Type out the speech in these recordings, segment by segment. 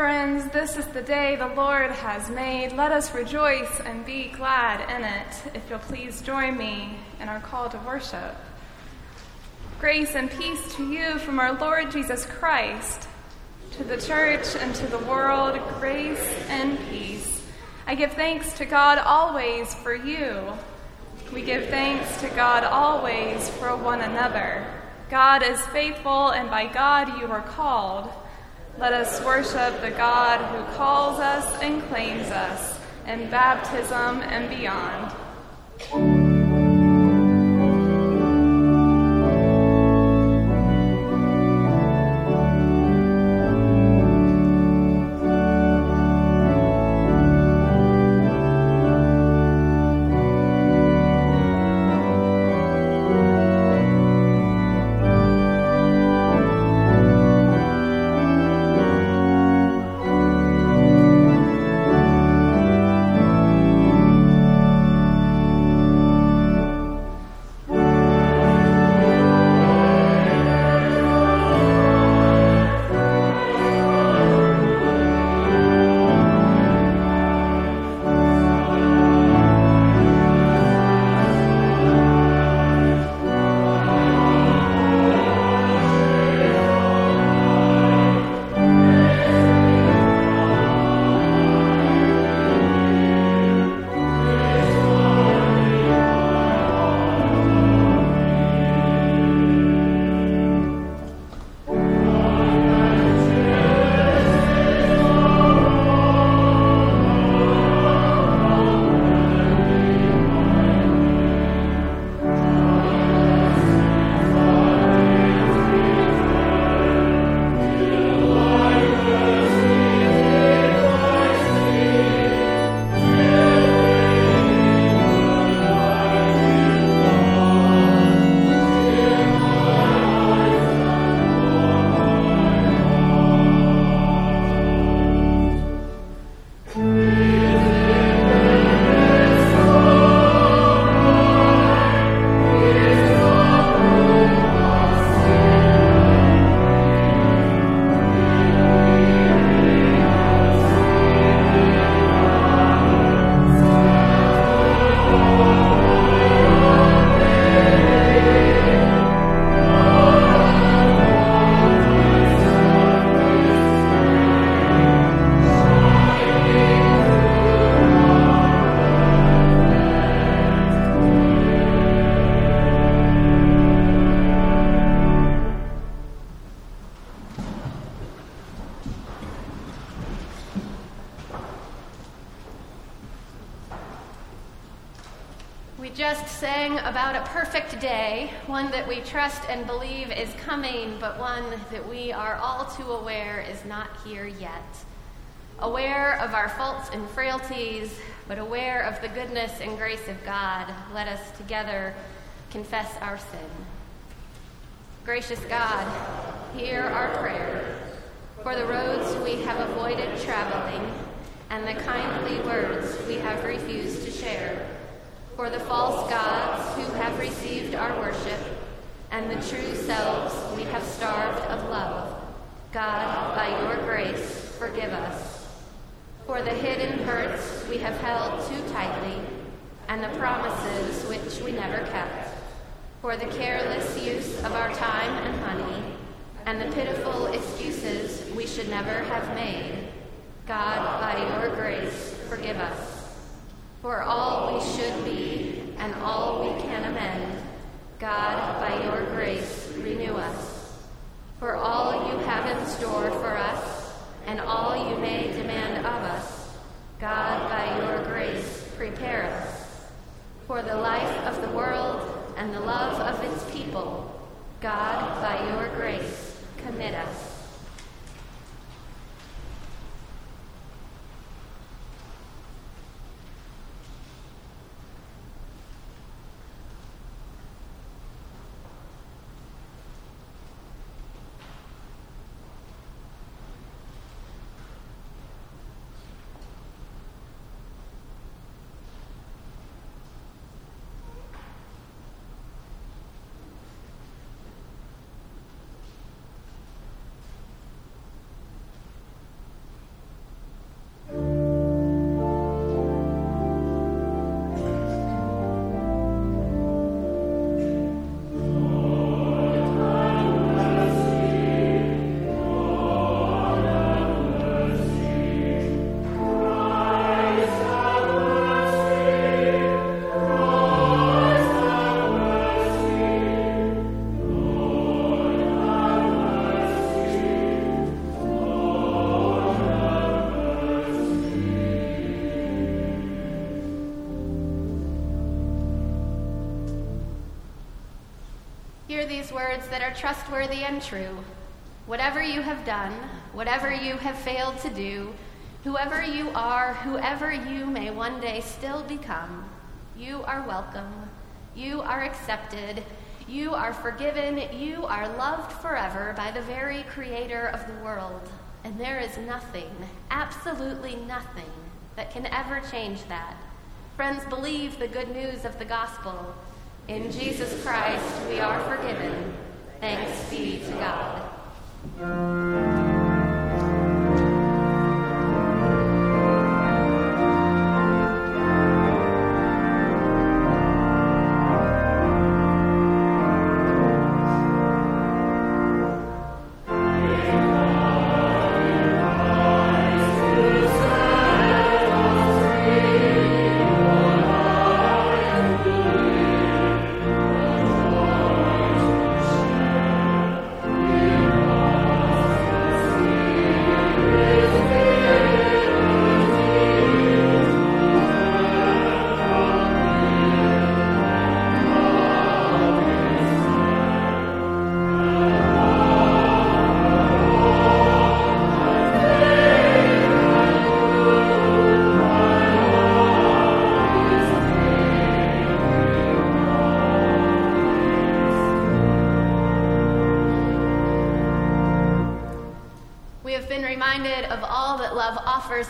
Friends, this is the day the Lord has made. Let us rejoice and be glad in it. If you'll please join me in our call to worship. Grace and peace to you from our Lord Jesus Christ, to the church and to the world, grace and peace. I give thanks to God always for you. We give thanks to God always for one another. God is faithful, and by God you are called. Let us worship the God who calls us and claims us in baptism and beyond. And believe is coming, but one that we are all too aware is not here yet. Aware of our faults and frailties, but aware of the goodness and grace of God, let us together confess our sin. Gracious God, hear our prayer for the roads we have avoided traveling and the kindly words we have refused to share, for the false gods who have received our worship and the true selves we have starved of love. God, by your grace, forgive us. For the hidden hurts we have held too tightly, and the promises which we never kept. For the careless use of our time and money, and the pitiful excuses we should never have made. God, by your grace, forgive us. For all we should be and all we can amend God, by your grace, renew us. For all you have in store for us, and all you may demand of us, God, by your grace, prepare us. For the life of the world and the love of its people, God, by your grace, commit us. These words that are trustworthy and true. Whatever you have done, whatever you have failed to do, whoever you are, whoever you may one day still become, you are welcome. You are accepted. You are forgiven. You are loved forever by the very creator of the world. And there is nothing, absolutely nothing, that can ever change that. Friends, believe the good news of the gospel. In Jesus Christ, we are forgiven. Thanks be to God.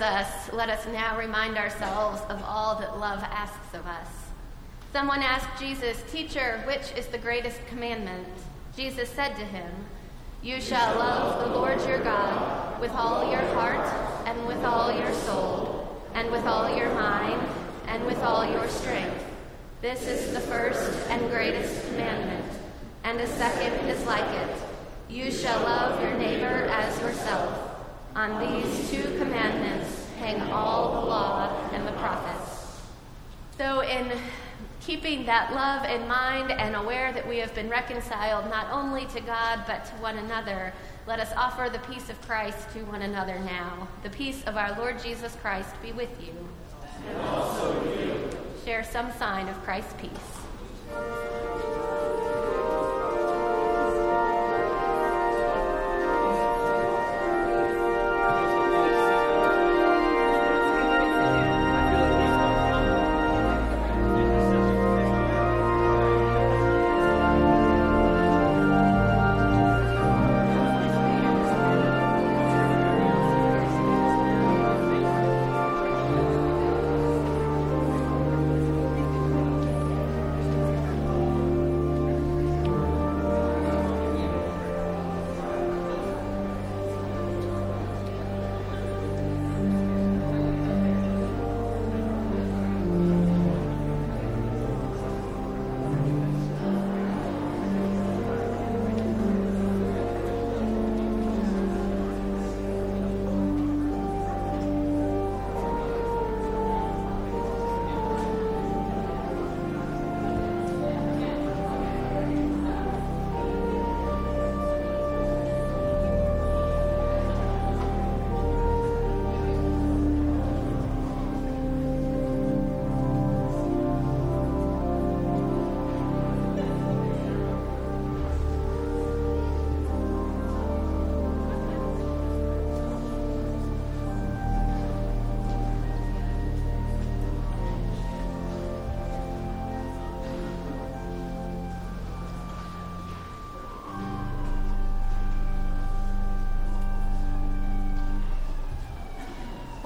Us, let us now remind ourselves of all that love asks of us. Someone asked Jesus, Teacher, which is the greatest commandment? Jesus said to him, You shall love the Lord your God with all your heart, and with all your soul, and with all your mind, and with all your strength. This is the first and greatest commandment, and a second is like it. You shall love your neighbor as yourself. On these two commandments hang all the law and the prophets. So, in keeping that love in mind and aware that we have been reconciled not only to God but to one another, let us offer the peace of Christ to one another now. The peace of our Lord Jesus Christ be with you. And also with you. Share some sign of Christ's peace.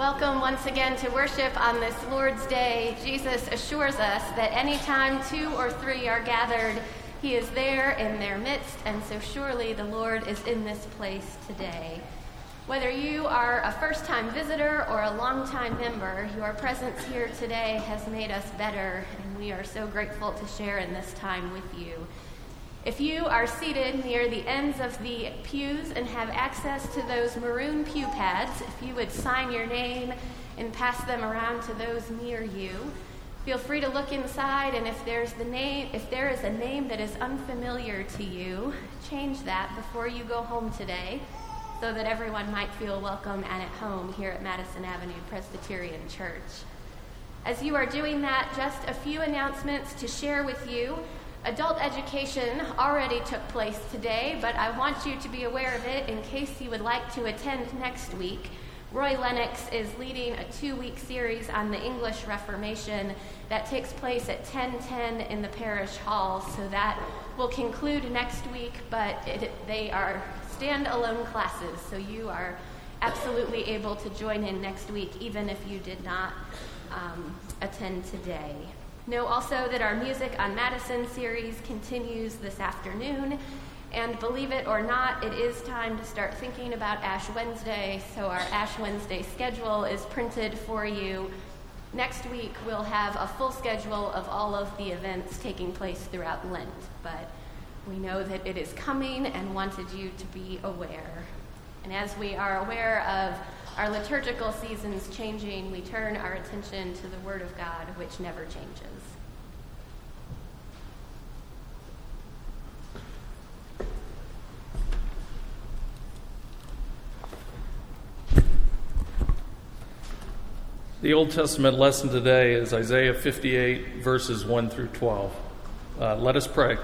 Welcome once again to worship on this Lord's Day. Jesus assures us that anytime two or three are gathered, he is there in their midst, and so surely the Lord is in this place today. Whether you are a first time visitor or a long time member, your presence here today has made us better, and we are so grateful to share in this time with you. If you are seated near the ends of the pews and have access to those maroon pew pads, if you would sign your name and pass them around to those near you, feel free to look inside and if there's the name if there is a name that is unfamiliar to you, change that before you go home today so that everyone might feel welcome and at home here at Madison Avenue Presbyterian Church. As you are doing that, just a few announcements to share with you. Adult education already took place today, but I want you to be aware of it in case you would like to attend next week. Roy Lennox is leading a two week series on the English Reformation that takes place at 1010 in the parish hall. So that will conclude next week, but it, they are standalone classes, so you are absolutely able to join in next week, even if you did not um, attend today. Know also that our Music on Madison series continues this afternoon. And believe it or not, it is time to start thinking about Ash Wednesday. So our Ash Wednesday schedule is printed for you. Next week, we'll have a full schedule of all of the events taking place throughout Lent. But we know that it is coming and wanted you to be aware. And as we are aware of our liturgical seasons changing, we turn our attention to the Word of God, which never changes. The Old Testament lesson today is Isaiah 58, verses 1 through 12. Uh, let us pray.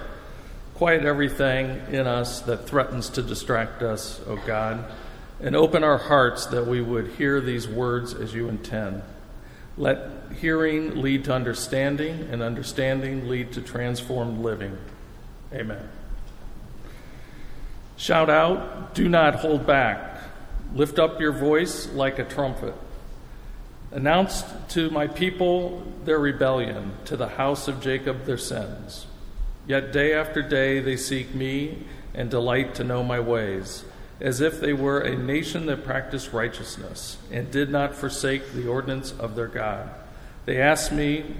Quiet everything in us that threatens to distract us, O God and open our hearts that we would hear these words as you intend. Let hearing lead to understanding, and understanding lead to transformed living. Amen. Shout out, do not hold back. Lift up your voice like a trumpet. Announce to my people their rebellion, to the house of Jacob their sins. Yet day after day they seek me and delight to know my ways as if they were a nation that practiced righteousness and did not forsake the ordinance of their God. They ask me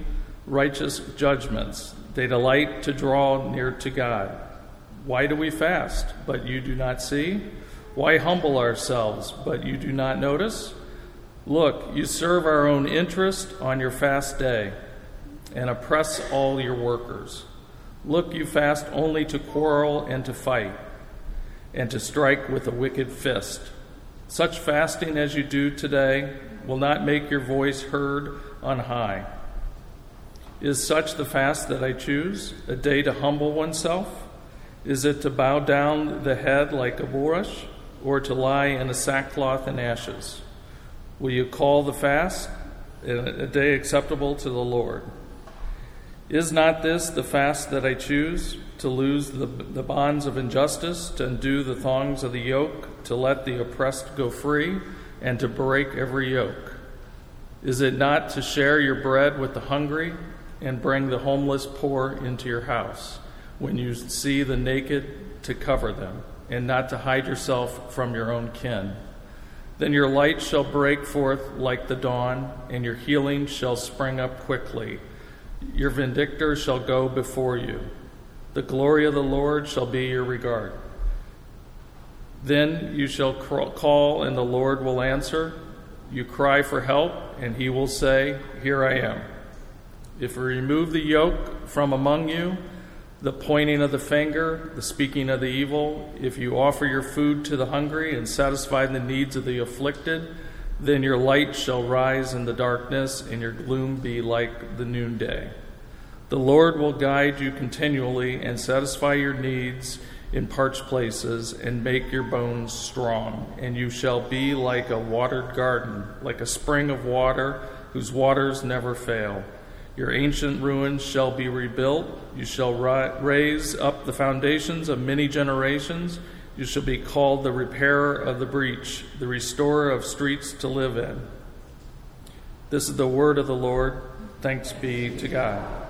righteous judgments. They delight to draw near to God. Why do we fast, but you do not see? Why humble ourselves, but you do not notice? Look, you serve our own interest on your fast day and oppress all your workers. Look, you fast only to quarrel and to fight and to strike with a wicked fist. Such fasting as you do today will not make your voice heard on high. Is such the fast that I choose, a day to humble oneself? Is it to bow down the head like a bulrush, or to lie in a sackcloth and ashes? Will you call the fast a day acceptable to the Lord? Is not this the fast that I choose? To loose the, the bonds of injustice, to undo the thongs of the yoke, to let the oppressed go free, and to break every yoke? Is it not to share your bread with the hungry and bring the homeless poor into your house? When you see the naked, to cover them, and not to hide yourself from your own kin? Then your light shall break forth like the dawn, and your healing shall spring up quickly. Your vindicator shall go before you. The glory of the Lord shall be your regard. Then you shall call, and the Lord will answer. You cry for help, and he will say, Here I am. If you remove the yoke from among you, the pointing of the finger, the speaking of the evil, if you offer your food to the hungry and satisfy the needs of the afflicted, then your light shall rise in the darkness, and your gloom be like the noonday. The Lord will guide you continually and satisfy your needs in parched places and make your bones strong. And you shall be like a watered garden, like a spring of water whose waters never fail. Your ancient ruins shall be rebuilt. You shall raise up the foundations of many generations. You shall be called the repairer of the breach, the restorer of streets to live in. This is the word of the Lord. Thanks be to God.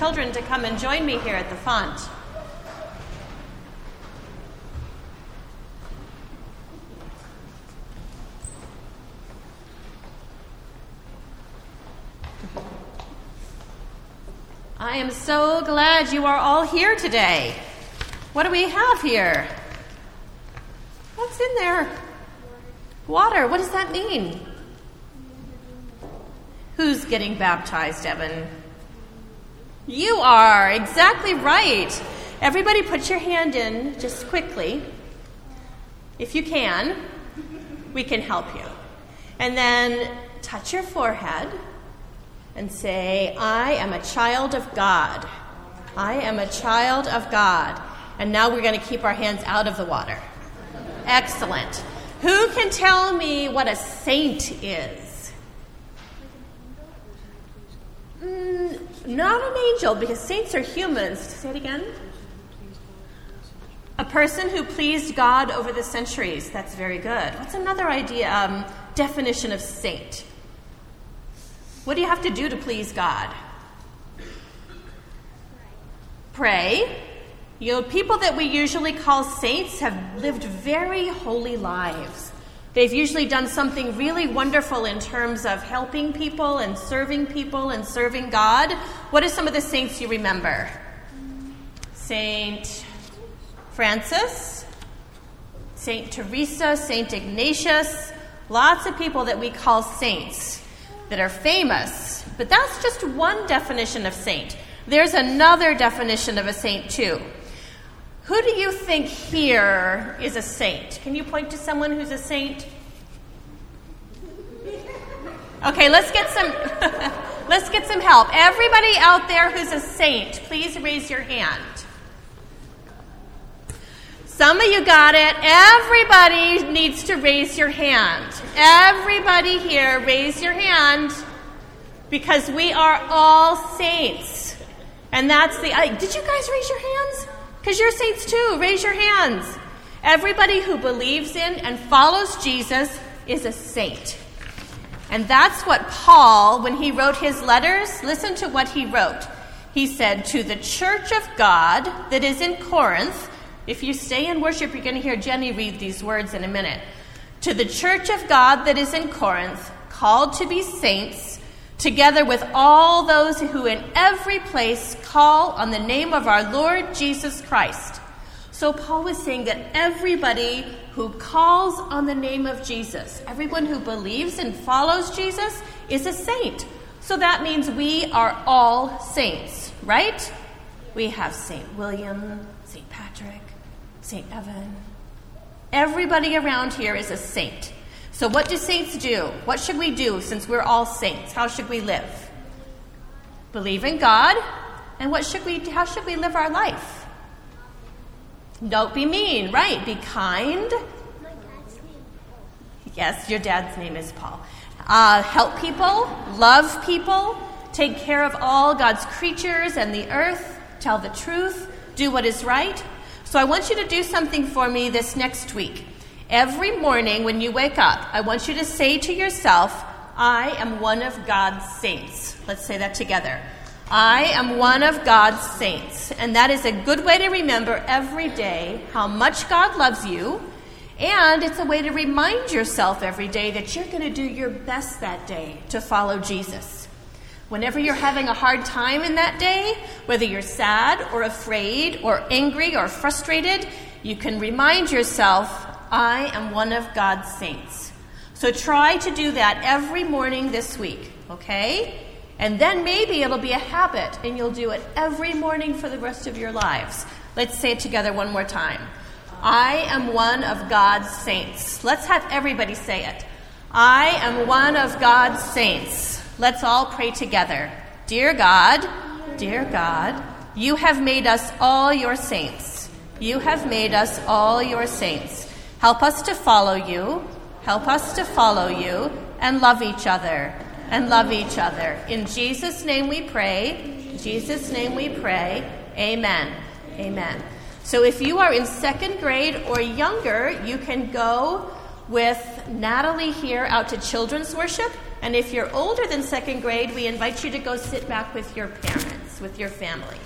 Children to come and join me here at the font. I am so glad you are all here today. What do we have here? What's in there? Water. What does that mean? Who's getting baptized, Evan? You are. Exactly right. Everybody put your hand in just quickly. If you can, we can help you. And then touch your forehead and say, I am a child of God. I am a child of God. And now we're going to keep our hands out of the water. Excellent. Who can tell me what a saint is? Not an angel, because saints are humans. Say it again. A person who pleased God over the centuries. That's very good. What's another idea? Um, definition of saint. What do you have to do to please God? Pray. You know, people that we usually call saints have lived very holy lives. They've usually done something really wonderful in terms of helping people and serving people and serving God. What are some of the saints you remember? Saint Francis, Saint Teresa, Saint Ignatius, lots of people that we call saints that are famous. But that's just one definition of saint. There's another definition of a saint, too. Who do you think here is a saint? Can you point to someone who's a saint? Okay, let's get some let's get some help. Everybody out there who's a saint, please raise your hand. Some of you got it. Everybody needs to raise your hand. Everybody here, raise your hand because we are all saints. And that's the. Uh, did you guys raise your hands? Because you're saints too. Raise your hands. Everybody who believes in and follows Jesus is a saint. And that's what Paul, when he wrote his letters, listen to what he wrote. He said, To the church of God that is in Corinth, if you stay in worship, you're going to hear Jenny read these words in a minute. To the church of God that is in Corinth, called to be saints, together with all those who in every place call on the name of our Lord Jesus Christ. So Paul was saying that everybody who calls on the name of Jesus, everyone who believes and follows Jesus, is a saint. So that means we are all saints, right? We have Saint William, Saint Patrick, Saint Evan. Everybody around here is a saint. So, what do saints do? What should we do since we're all saints? How should we live? Believe in God. And what should we how should we live our life? Don't be mean, right? Be kind. Yes, your dad's name is Paul. Uh, help people, love people, take care of all God's creatures and the earth, tell the truth, do what is right. So I want you to do something for me this next week. Every morning when you wake up, I want you to say to yourself, I am one of God's saints. Let's say that together. I am one of God's saints. And that is a good way to remember every day how much God loves you. And it's a way to remind yourself every day that you're going to do your best that day to follow Jesus. Whenever you're having a hard time in that day, whether you're sad or afraid or angry or frustrated, you can remind yourself, I am one of God's saints. So try to do that every morning this week, okay? And then maybe it'll be a habit and you'll do it every morning for the rest of your lives. Let's say it together one more time. I am one of God's saints. Let's have everybody say it. I am one of God's saints. Let's all pray together. Dear God, dear God, you have made us all your saints. You have made us all your saints. Help us to follow you. Help us to follow you and love each other. And love each other. In Jesus' name we pray. In Jesus' name we pray. Amen. Amen. So if you are in second grade or younger, you can go with Natalie here out to children's worship. And if you're older than second grade, we invite you to go sit back with your parents. with your family.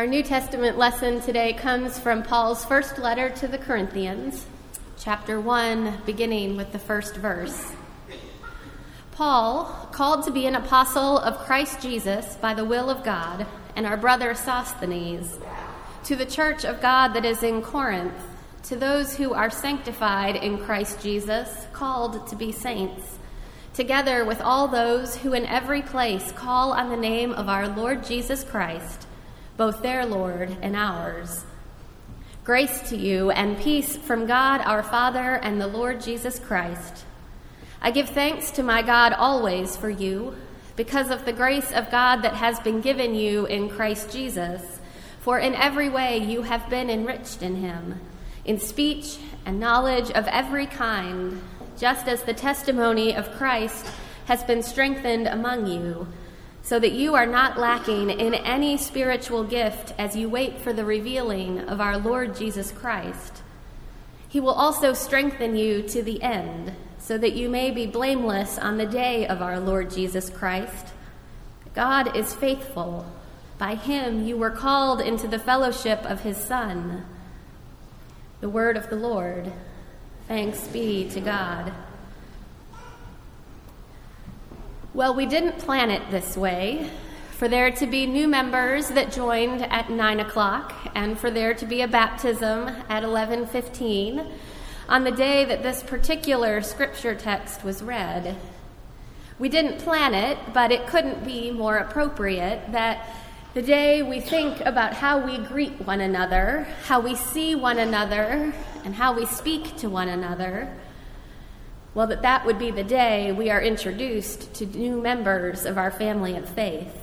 Our New Testament lesson today comes from Paul's first letter to the Corinthians, chapter 1, beginning with the first verse. Paul, called to be an apostle of Christ Jesus by the will of God, and our brother Sosthenes, to the church of God that is in Corinth, to those who are sanctified in Christ Jesus, called to be saints, together with all those who in every place call on the name of our Lord Jesus Christ both their Lord and ours. Grace to you and peace from God our Father and the Lord Jesus Christ. I give thanks to my God always for you, because of the grace of God that has been given you in Christ Jesus. For in every way you have been enriched in him, in speech and knowledge of every kind, just as the testimony of Christ has been strengthened among you so that you are not lacking in any spiritual gift as you wait for the revealing of our Lord Jesus Christ. He will also strengthen you to the end, so that you may be blameless on the day of our Lord Jesus Christ. God is faithful. By him you were called into the fellowship of his Son. The word of the Lord. Thanks be to God. Well, we didn't plan it this way. For there to be new members that joined at 9 o'clock, and for there to be a baptism at 11:15 on the day that this particular scripture text was read. We didn't plan it, but it couldn't be more appropriate that the day we think about how we greet one another, how we see one another, and how we speak to one another well, that that would be the day we are introduced to new members of our family of faith.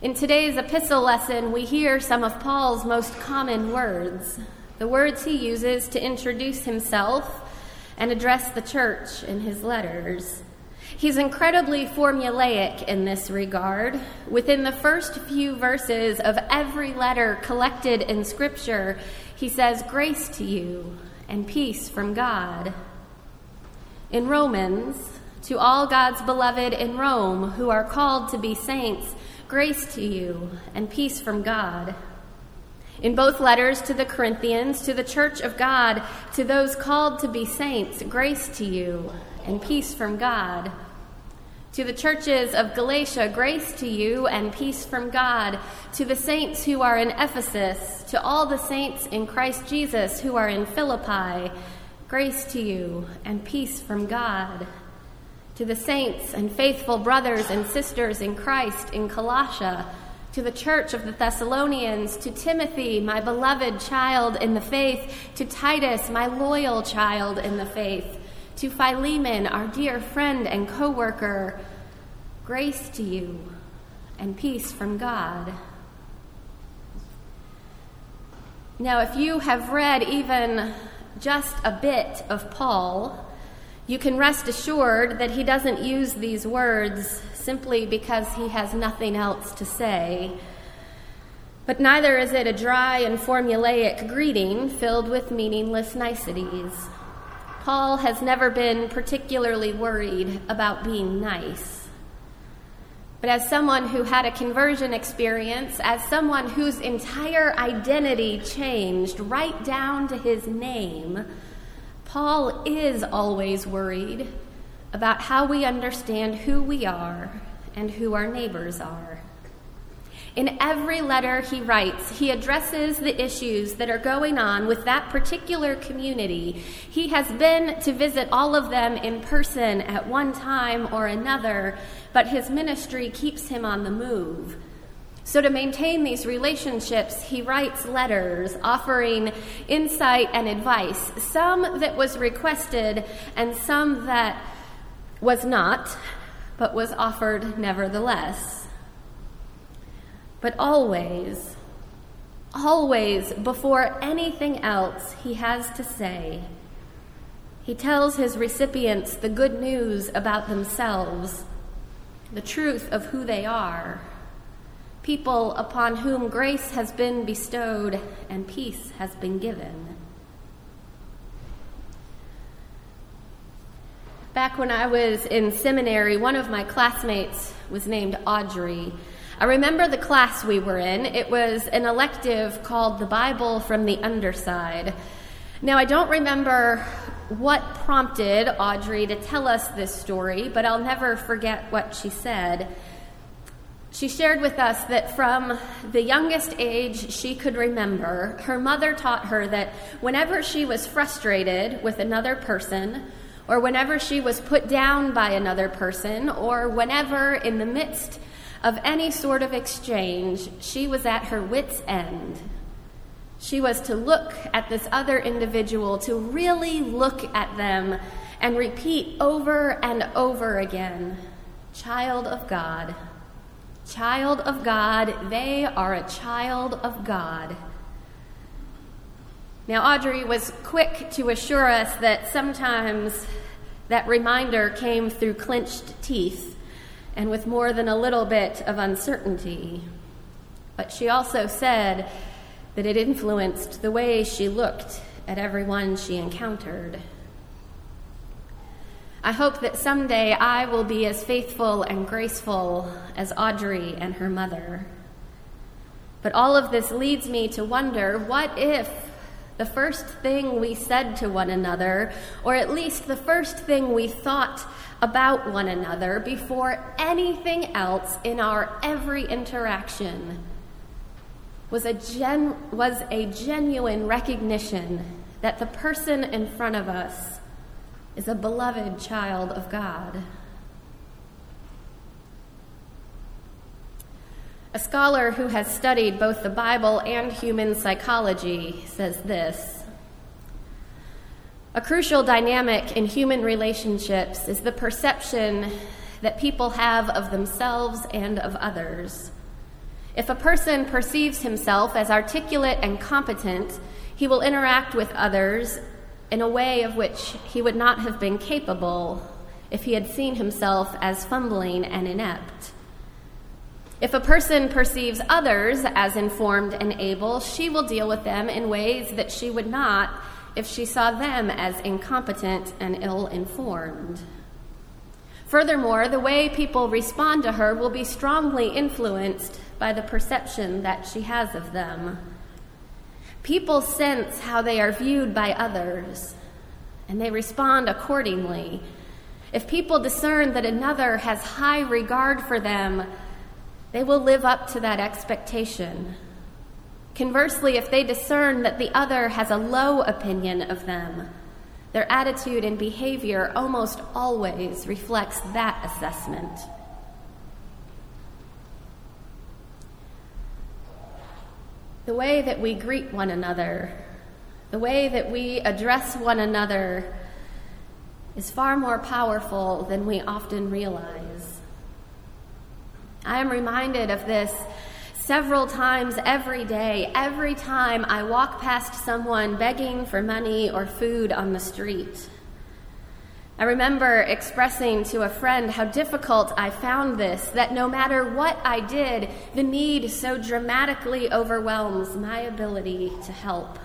In today's epistle lesson, we hear some of Paul's most common words, the words he uses to introduce himself and address the church in his letters. He's incredibly formulaic in this regard. Within the first few verses of every letter collected in Scripture, he says, Grace to you and peace from God. In Romans, to all God's beloved in Rome who are called to be saints, grace to you and peace from God. In both letters to the Corinthians, to the church of God, to those called to be saints, grace to you and peace from God. To the churches of Galatia, grace to you and peace from God. To the saints who are in Ephesus, to all the saints in Christ Jesus who are in Philippi, Grace to you and peace from God. To the saints and faithful brothers and sisters in Christ in Colossia, to the church of the Thessalonians, to Timothy, my beloved child in the faith, to Titus, my loyal child in the faith, to Philemon, our dear friend and co worker, grace to you and peace from God. Now, if you have read even just a bit of Paul, you can rest assured that he doesn't use these words simply because he has nothing else to say. But neither is it a dry and formulaic greeting filled with meaningless niceties. Paul has never been particularly worried about being nice. But as someone who had a conversion experience, as someone whose entire identity changed right down to his name, Paul is always worried about how we understand who we are and who our neighbors are. In every letter he writes, he addresses the issues that are going on with that particular community. He has been to visit all of them in person at one time or another, but his ministry keeps him on the move. So, to maintain these relationships, he writes letters offering insight and advice, some that was requested and some that was not, but was offered nevertheless. But always, always, before anything else he has to say, he tells his recipients the good news about themselves, the truth of who they are, people upon whom grace has been bestowed and peace has been given. Back when I was in seminary, one of my classmates was named Audrey. I remember the class we were in. It was an elective called The Bible from the Underside. Now, I don't remember what prompted Audrey to tell us this story, but I'll never forget what she said. She shared with us that from the youngest age she could remember, her mother taught her that whenever she was frustrated with another person, or whenever she was put down by another person, or whenever in the midst of any sort of exchange she was at her wits' end. She was to look at this other individual, to really look at them and repeat over and over again Child of God, child of God, they are a child of God. Now, Audrey was quick to assure us that sometimes that reminder came through clenched teeth and with more than a little bit of uncertainty. But she also said that it influenced the way she looked at everyone she encountered. I hope that someday I will be as faithful and graceful as Audrey and her mother. But all of this leads me to wonder what if the first thing we said to one another, or at least the first thing we thought about one another before anything else in our every interaction, was a, gen- was a genuine recognition that the person in front of us is a beloved child of God. A scholar who has studied both the Bible and human psychology says this A crucial dynamic in human relationships is the perception that people have of themselves and of others. If a person perceives himself as articulate and competent, he will interact with others in a way of which he would not have been capable if he had seen himself as fumbling and inept. If a person perceives others as informed and able, she will deal with them in ways that she would not if she saw them as incompetent and ill informed. Furthermore, the way people respond to her will be strongly influenced by the perception that she has of them. People sense how they are viewed by others, and they respond accordingly. If people discern that another has high regard for them, they will live up to that expectation. Conversely, if they discern that the other has a low opinion of them, their attitude and behavior almost always reflects that assessment. The way that we greet one another, the way that we address one another, is far more powerful than we often realize. I am reminded of this several times every day, every time I walk past someone begging for money or food on the street. I remember expressing to a friend how difficult I found this, that no matter what I did, the need so dramatically overwhelms my ability to help.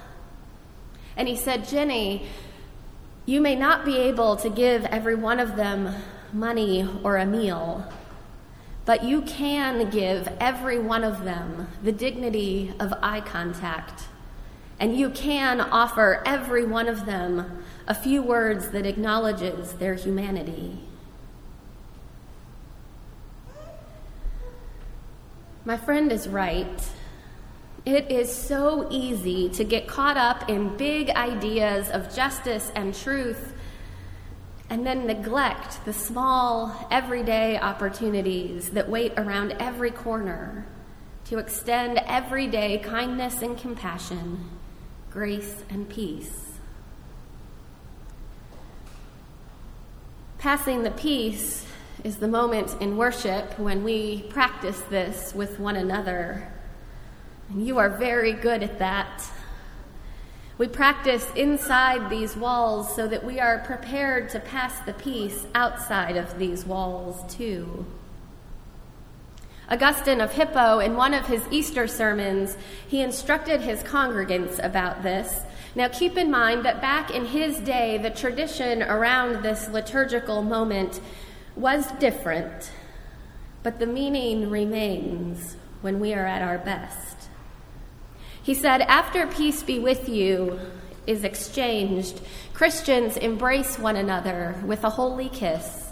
And he said, Jenny, you may not be able to give every one of them money or a meal. But you can give every one of them the dignity of eye contact. And you can offer every one of them a few words that acknowledges their humanity. My friend is right. It is so easy to get caught up in big ideas of justice and truth and then neglect the small, everyday opportunities that wait around every corner to extend everyday kindness and compassion, grace and peace. Passing the peace is the moment in worship when we practice this with one another. And you are very good at that. We practice inside these walls so that we are prepared to pass the peace outside of these walls, too. Augustine of Hippo, in one of his Easter sermons, he instructed his congregants about this now, keep in mind that back in his day, the tradition around this liturgical moment was different, but the meaning remains when we are at our best. He said, After peace be with you is exchanged, Christians embrace one another with a holy kiss.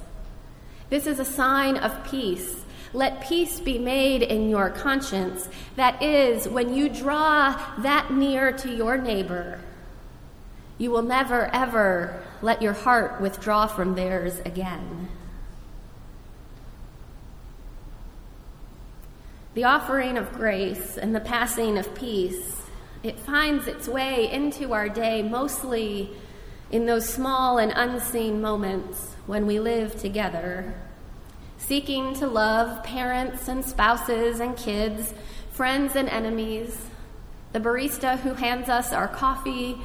This is a sign of peace. Let peace be made in your conscience. That is, when you draw that near to your neighbor, you will never, ever let your heart withdraw from theirs again. The offering of grace and the passing of peace, it finds its way into our day mostly in those small and unseen moments when we live together, seeking to love parents and spouses and kids, friends and enemies, the barista who hands us our coffee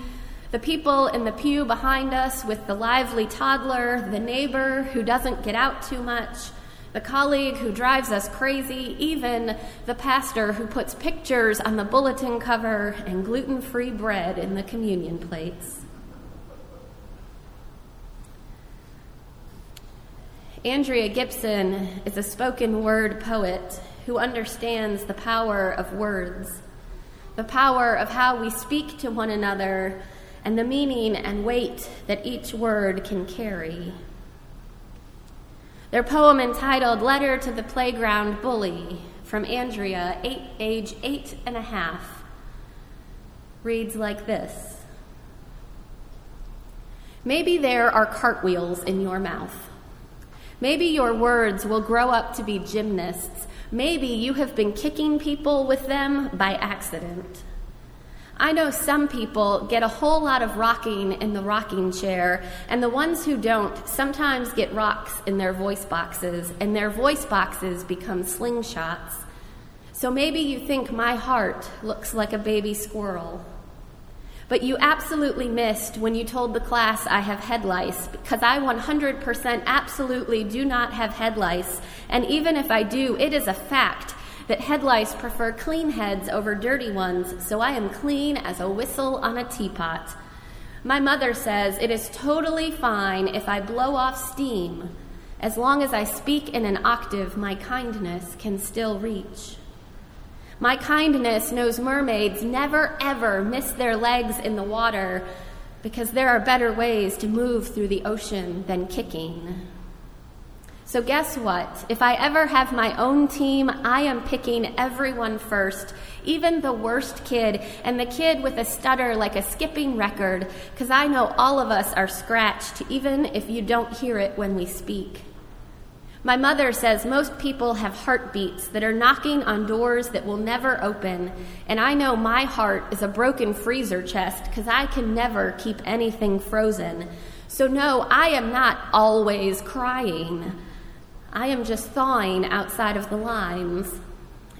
the people in the pew behind us with the lively toddler, the neighbor who doesn't get out too much, the colleague who drives us crazy, even the pastor who puts pictures on the bulletin cover and gluten free bread in the communion plates. Andrea Gibson is a spoken word poet who understands the power of words, the power of how we speak to one another and the meaning and weight that each word can carry. Their poem entitled Letter to the Playground Bully from Andrea, eight, age eight and a half, reads like this Maybe there are cartwheels in your mouth. Maybe your words will grow up to be gymnasts. Maybe you have been kicking people with them by accident. I know some people get a whole lot of rocking in the rocking chair, and the ones who don't sometimes get rocks in their voice boxes, and their voice boxes become slingshots. So maybe you think my heart looks like a baby squirrel. But you absolutely missed when you told the class I have head lice, because I 100% absolutely do not have head lice, and even if I do, it is a fact that head lice prefer clean heads over dirty ones, so I am clean as a whistle on a teapot. My mother says it is totally fine if I blow off steam. As long as I speak in an octave, my kindness can still reach. My kindness knows mermaids never ever miss their legs in the water because there are better ways to move through the ocean than kicking. So, guess what? If I ever have my own team, I am picking everyone first, even the worst kid and the kid with a stutter like a skipping record, because I know all of us are scratched, even if you don't hear it when we speak. My mother says most people have heartbeats that are knocking on doors that will never open, and I know my heart is a broken freezer chest because I can never keep anything frozen. So, no, I am not always crying. I am just thawing outside of the lines.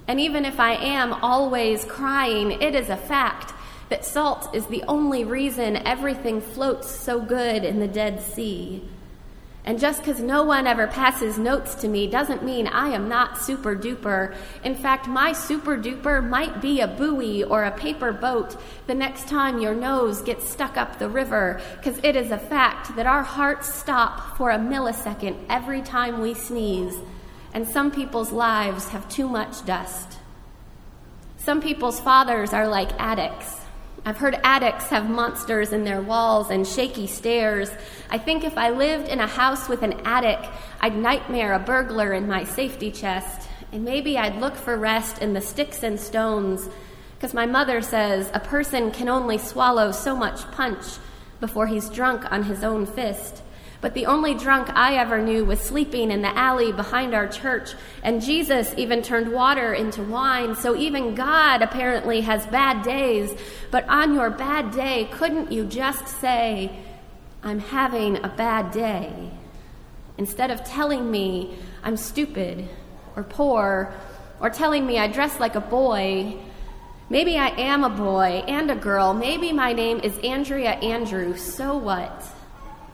And even if I am always crying, it is a fact that salt is the only reason everything floats so good in the Dead Sea. And just because no one ever passes notes to me doesn't mean I am not super duper. In fact, my super duper might be a buoy or a paper boat the next time your nose gets stuck up the river, because it is a fact that our hearts stop for a millisecond every time we sneeze, and some people's lives have too much dust. Some people's fathers are like addicts. I've heard attics have monsters in their walls and shaky stairs. I think if I lived in a house with an attic, I'd nightmare a burglar in my safety chest, and maybe I'd look for rest in the sticks and stones, because my mother says a person can only swallow so much punch before he's drunk on his own fist. But the only drunk I ever knew was sleeping in the alley behind our church, and Jesus even turned water into wine. So even God apparently has bad days. But on your bad day, couldn't you just say, I'm having a bad day? instead of telling me I'm stupid or poor or telling me I dress like a boy. Maybe I am a boy and a girl. Maybe my name is Andrea Andrew. So what?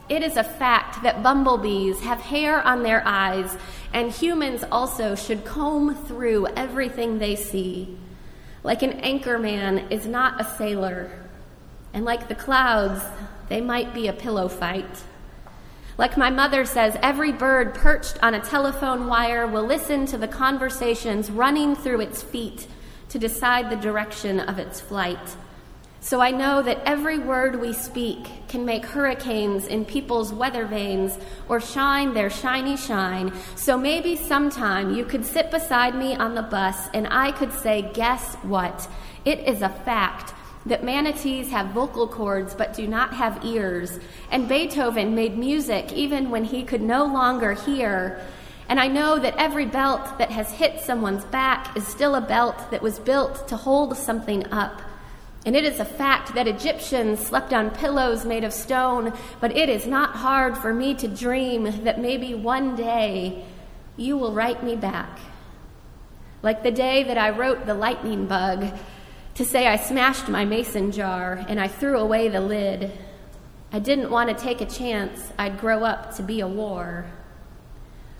It is a fact that bumblebees have hair on their eyes, and humans also should comb through everything they see. Like an anchorman is not a sailor, and like the clouds, they might be a pillow fight. Like my mother says, every bird perched on a telephone wire will listen to the conversations running through its feet to decide the direction of its flight. So I know that every word we speak can make hurricanes in people's weather vanes or shine their shiny shine. So maybe sometime you could sit beside me on the bus and I could say, Guess what? It is a fact that manatees have vocal cords but do not have ears, and Beethoven made music even when he could no longer hear. And I know that every belt that has hit someone's back is still a belt that was built to hold something up. And it is a fact that Egyptians slept on pillows made of stone, but it is not hard for me to dream that maybe one day you will write me back. Like the day that I wrote the lightning bug to say I smashed my mason jar and I threw away the lid. I didn't want to take a chance I'd grow up to be a war.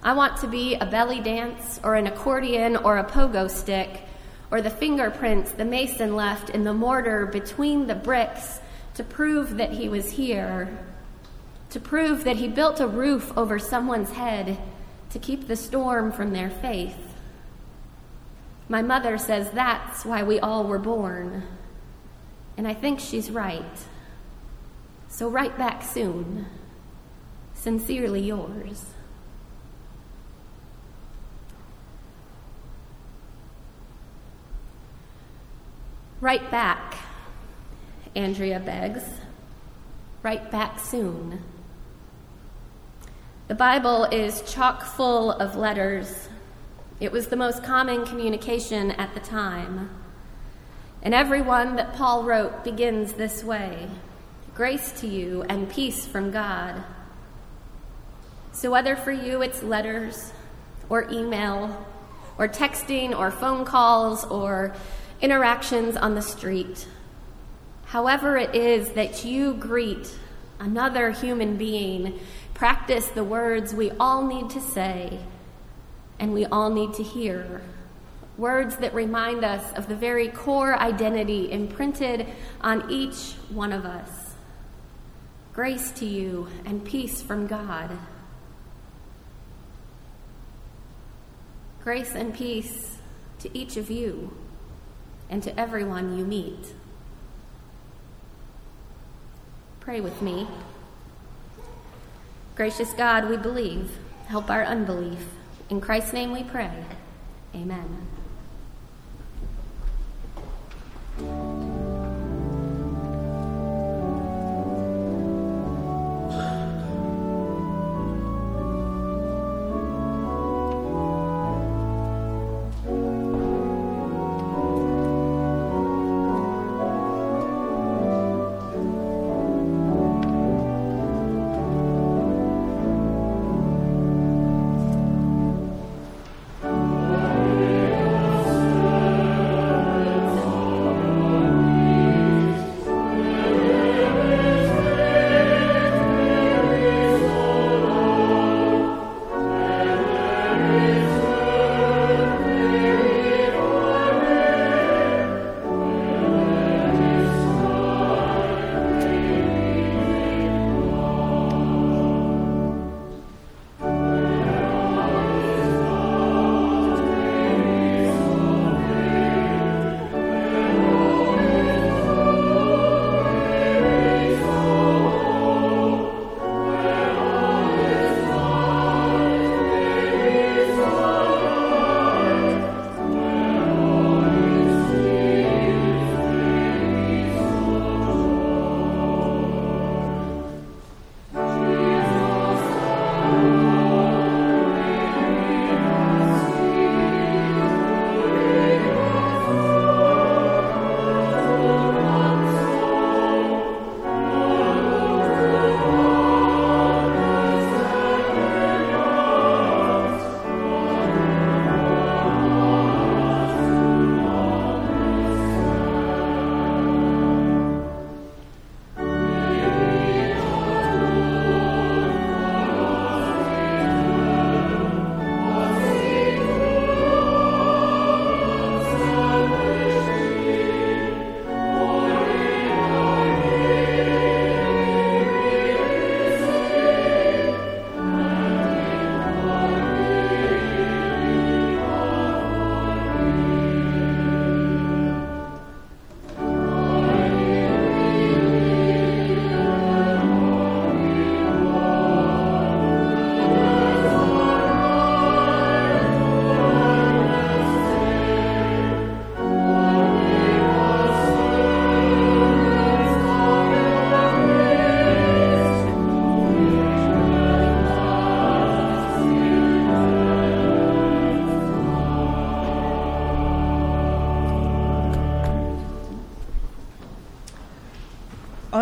I want to be a belly dance or an accordion or a pogo stick or the fingerprints the mason left in the mortar between the bricks to prove that he was here, to prove that he built a roof over someone's head to keep the storm from their faith. My mother says that's why we all were born. And I think she's right. So write back soon. Sincerely yours. Write back, Andrea begs. Write back soon. The Bible is chock full of letters it was the most common communication at the time. And every one that Paul wrote begins this way Grace to you and peace from God. So, whether for you it's letters or email or texting or phone calls or interactions on the street, however it is that you greet another human being, practice the words we all need to say and we all need to hear. Words that remind us of the very core identity imprinted on each one of us. Grace to you and peace from God. Grace and peace to each of you and to everyone you meet. Pray with me. Gracious God, we believe. Help our unbelief. In Christ's name we pray. Amen.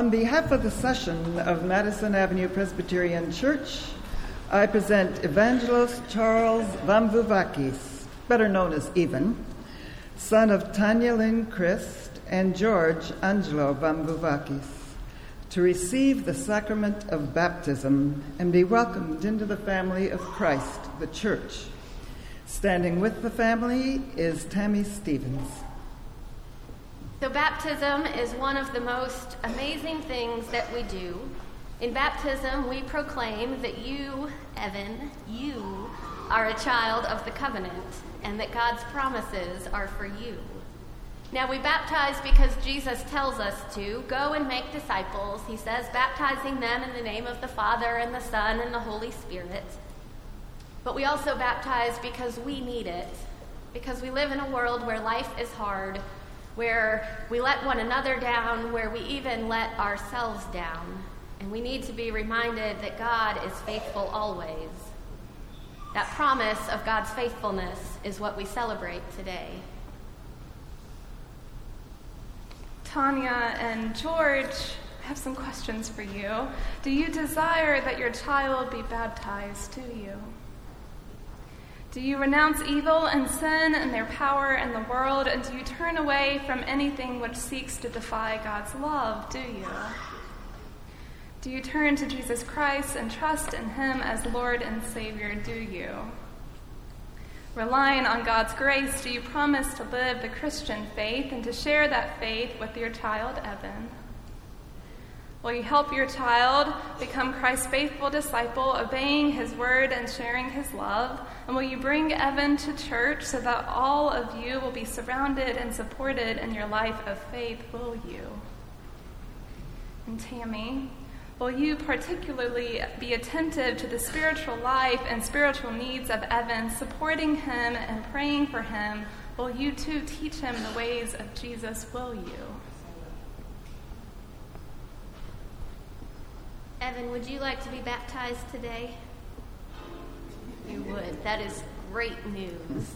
On behalf of the session of Madison Avenue Presbyterian Church, I present Evangelos Charles Vamvouvakis, better known as Evan, son of Tanya Lynn Christ and George Angelo Vamvouvakis, to receive the sacrament of baptism and be welcomed into the family of Christ, the Church. Standing with the family is Tammy Stevens. Baptism is one of the most amazing things that we do. In baptism, we proclaim that you, Evan, you are a child of the covenant and that God's promises are for you. Now, we baptize because Jesus tells us to go and make disciples. He says, baptizing them in the name of the Father and the Son and the Holy Spirit. But we also baptize because we need it, because we live in a world where life is hard, where we let one another down, where we even let ourselves down. And we need to be reminded that God is faithful always. That promise of God's faithfulness is what we celebrate today. Tanya and George, I have some questions for you. Do you desire that your child be baptized? Do you? Do you renounce evil and sin and their power in the world? And do you turn away from anything which seeks to defy God's love? Do you? Do you turn to Jesus Christ and trust in Him as Lord and Savior? Do you? Relying on God's grace, do you promise to live the Christian faith and to share that faith with your child, Evan? Will you help your child become Christ's faithful disciple, obeying his word and sharing his love? And will you bring Evan to church so that all of you will be surrounded and supported in your life of faith? Will you? And Tammy, will you particularly be attentive to the spiritual life and spiritual needs of Evan, supporting him and praying for him? Will you too teach him the ways of Jesus? Will you? Evan, would you like to be baptized today? You would. That is great news.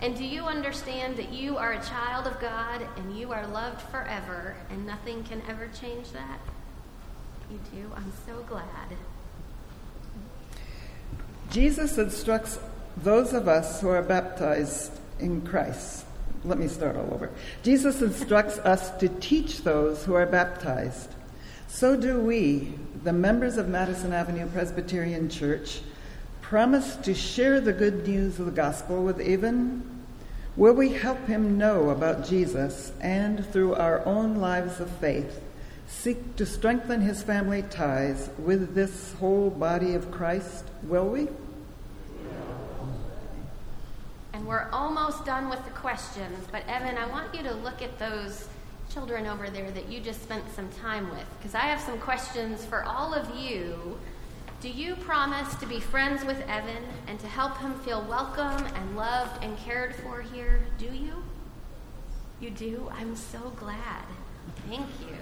And do you understand that you are a child of God and you are loved forever and nothing can ever change that? You do? I'm so glad. Jesus instructs those of us who are baptized in Christ. Let me start all over. Jesus instructs us to teach those who are baptized. So do we, the members of Madison Avenue Presbyterian Church, promise to share the good news of the gospel with Evan? Will we help him know about Jesus and, through our own lives of faith, seek to strengthen his family ties with this whole body of Christ? Will we? And we're almost done with the questions, but Evan, I want you to look at those children over there that you just spent some time with, because I have some questions for all of you. Do you promise to be friends with Evan and to help him feel welcome and loved and cared for here? Do you? You do? I'm so glad. Thank you.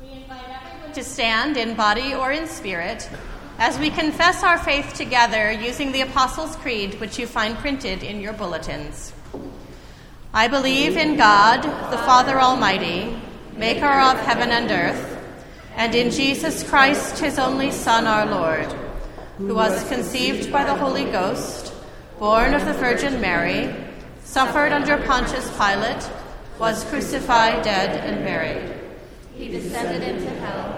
We invite everyone to stand in body or in spirit as we confess our faith together using the Apostles' Creed, which you find printed in your bulletins. I believe in God, the Father Almighty, maker of heaven and earth, and in Jesus Christ, his only Son, our Lord, who was conceived by the Holy Ghost, born of the Virgin Mary, suffered under Pontius Pilate, was crucified, dead, and buried. He descended into hell.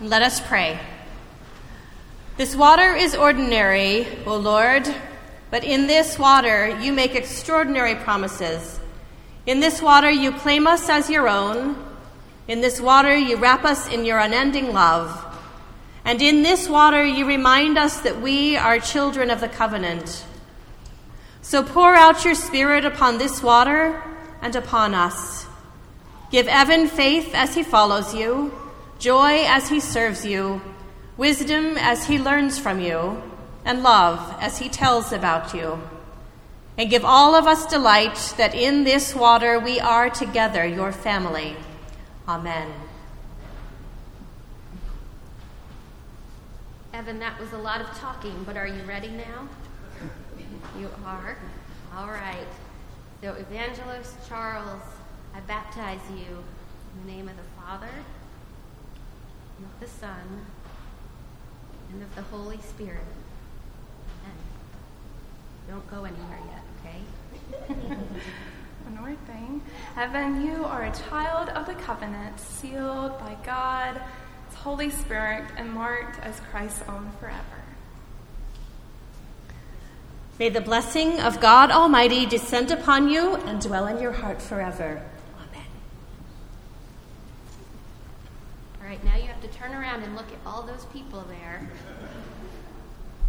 Let us pray. This water is ordinary, O Lord, but in this water you make extraordinary promises. In this water you claim us as your own. In this water you wrap us in your unending love. And in this water you remind us that we are children of the covenant. So pour out your Spirit upon this water and upon us. Give Evan faith as he follows you, joy as he serves you, wisdom as he learns from you, and love as he tells about you. And give all of us delight that in this water we are together your family. Amen. Evan, that was a lot of talking, but are you ready now? You are? All right. So, Evangelos Charles, I baptize you in the name of the Father, and of the Son, and of the Holy Spirit. Amen. Don't go anywhere yet, okay? One more thing. Evan, you are a child of the covenant, sealed by God, His Holy Spirit, and marked as Christ's own forever. May the blessing of God Almighty descend upon you and dwell in your heart forever. Amen. All right, now you have to turn around and look at all those people there.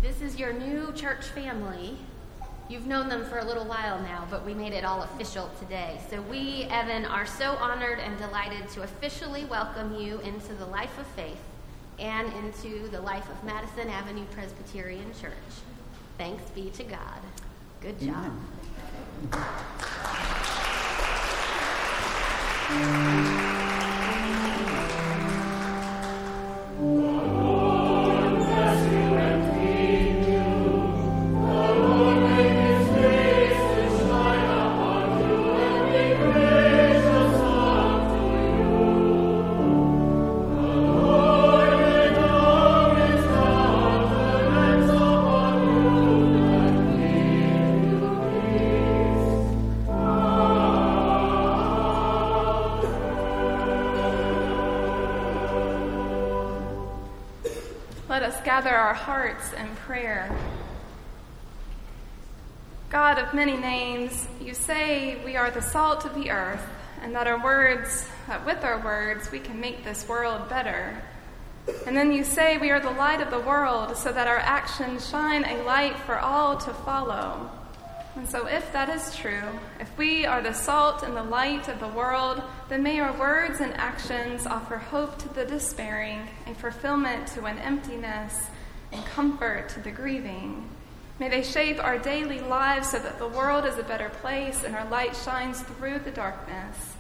This is your new church family. You've known them for a little while now, but we made it all official today. So, we, Evan, are so honored and delighted to officially welcome you into the life of faith and into the life of Madison Avenue Presbyterian Church. Thanks be to God. Good job. Let us gather our hearts in prayer. God of many names, you say we are the salt of the earth, and that our words, that with our words, we can make this world better. And then you say we are the light of the world, so that our actions shine a light for all to follow. And so, if that is true, if we are the salt and the light of the world, then may our words and actions offer hope to the despairing, a fulfillment to an emptiness, and comfort to the grieving. May they shape our daily lives so that the world is a better place and our light shines through the darkness.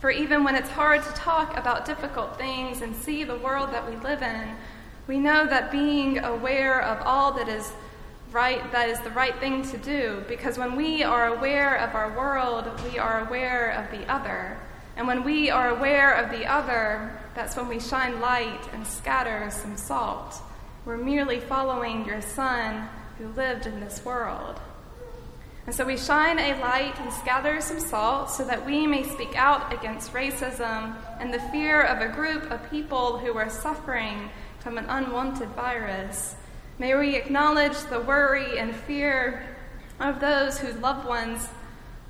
For even when it's hard to talk about difficult things and see the world that we live in, we know that being aware of all that is right that is the right thing to do because when we are aware of our world, we are aware of the other. And when we are aware of the other, that's when we shine light and scatter some salt. We're merely following your son who lived in this world. And so we shine a light and scatter some salt so that we may speak out against racism and the fear of a group of people who are suffering from an unwanted virus. May we acknowledge the worry and fear of those whose loved ones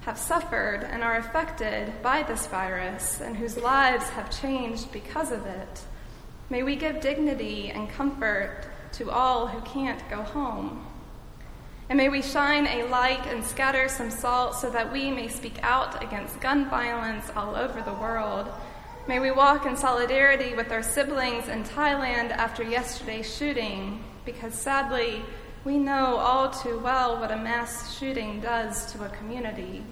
have suffered and are affected by this virus and whose lives have changed because of it. May we give dignity and comfort to all who can't go home. And may we shine a light and scatter some salt so that we may speak out against gun violence all over the world. May we walk in solidarity with our siblings in Thailand after yesterday's shooting because sadly, we know all too well what a mass shooting does to a community.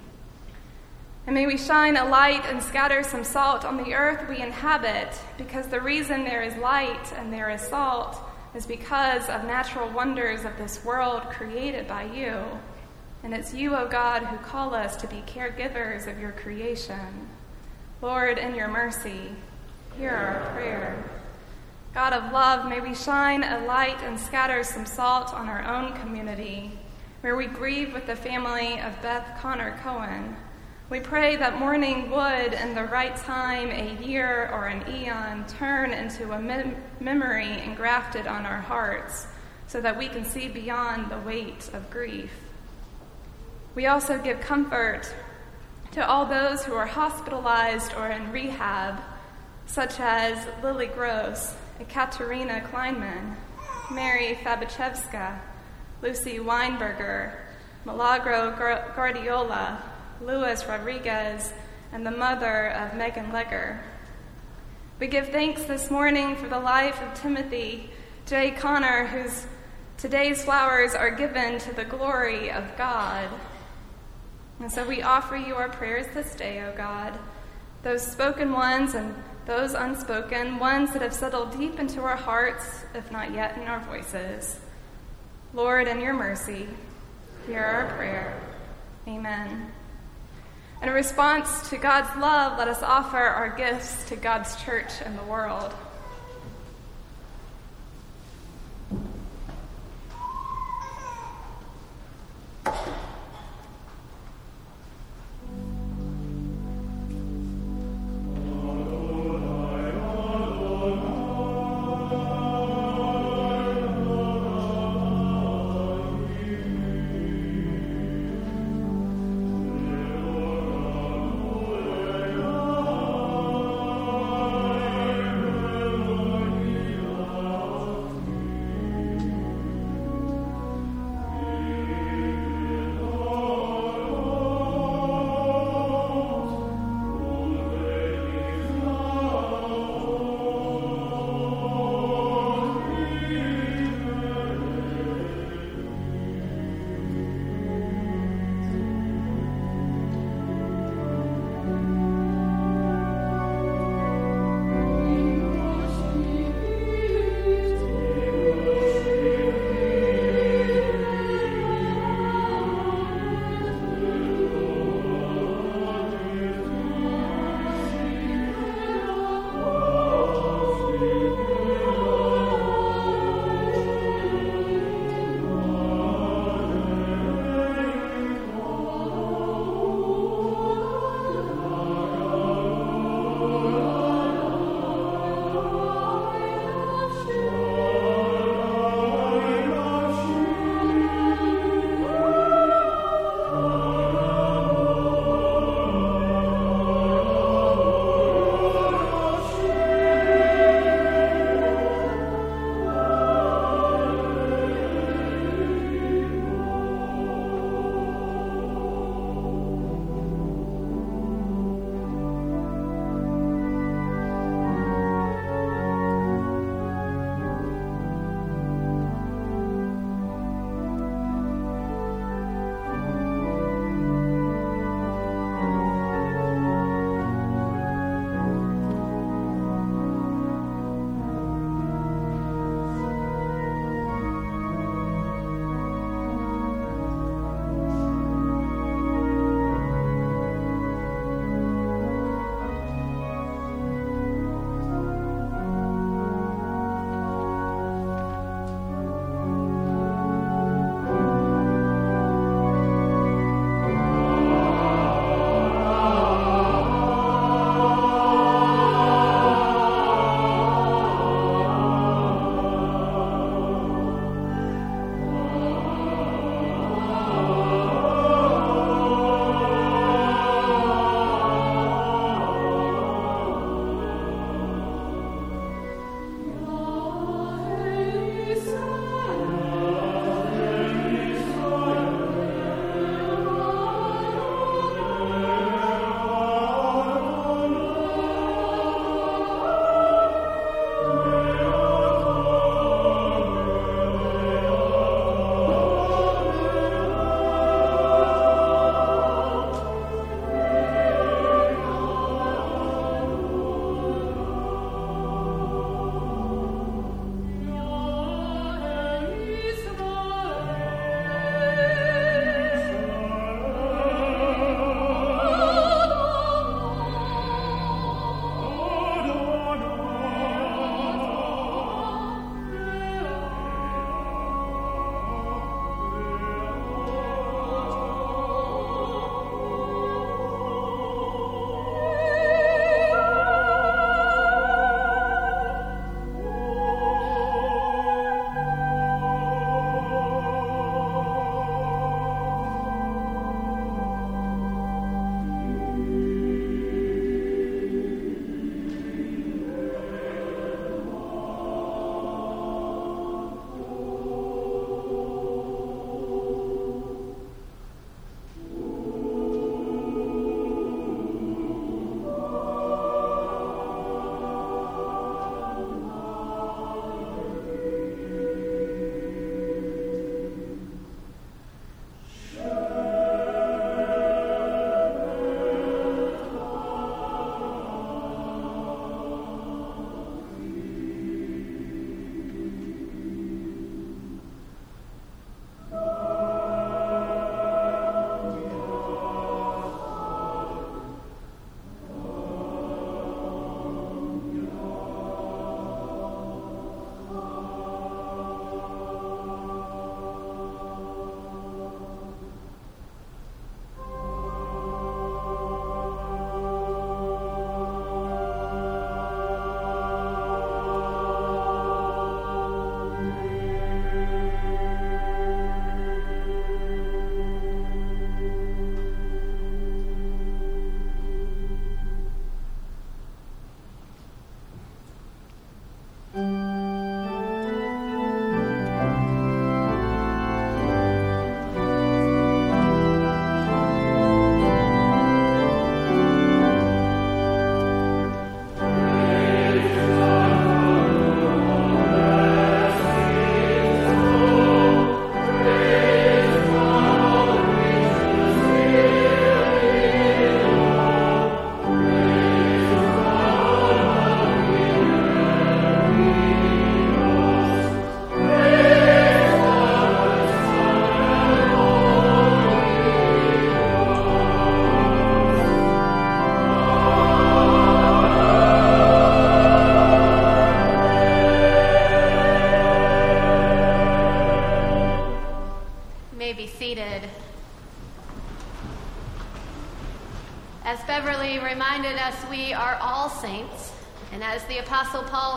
And may we shine a light and scatter some salt on the earth we inhabit, because the reason there is light and there is salt is because of natural wonders of this world created by you. And it's you, O oh God, who call us to be caregivers of your creation. Lord, in your mercy, hear our prayer. God of love, may we shine a light and scatter some salt on our own community, where we grieve with the family of Beth Connor Cohen. We pray that mourning would, in the right time, a year or an eon, turn into a mem- memory engrafted on our hearts so that we can see beyond the weight of grief. We also give comfort to all those who are hospitalized or in rehab, such as Lily Gross, Ekaterina Kleinman, Mary Fabachevska, Lucy Weinberger, Milagro Guardiola, Luis Rodriguez, and the mother of Megan Legger. We give thanks this morning for the life of Timothy J. Connor, whose today's flowers are given to the glory of God. And so we offer you our prayers this day, O God, those spoken ones and those unspoken, ones that have settled deep into our hearts, if not yet in our voices. Lord, in your mercy, hear our prayer. Amen. In response to God's love, let us offer our gifts to God's church and the world.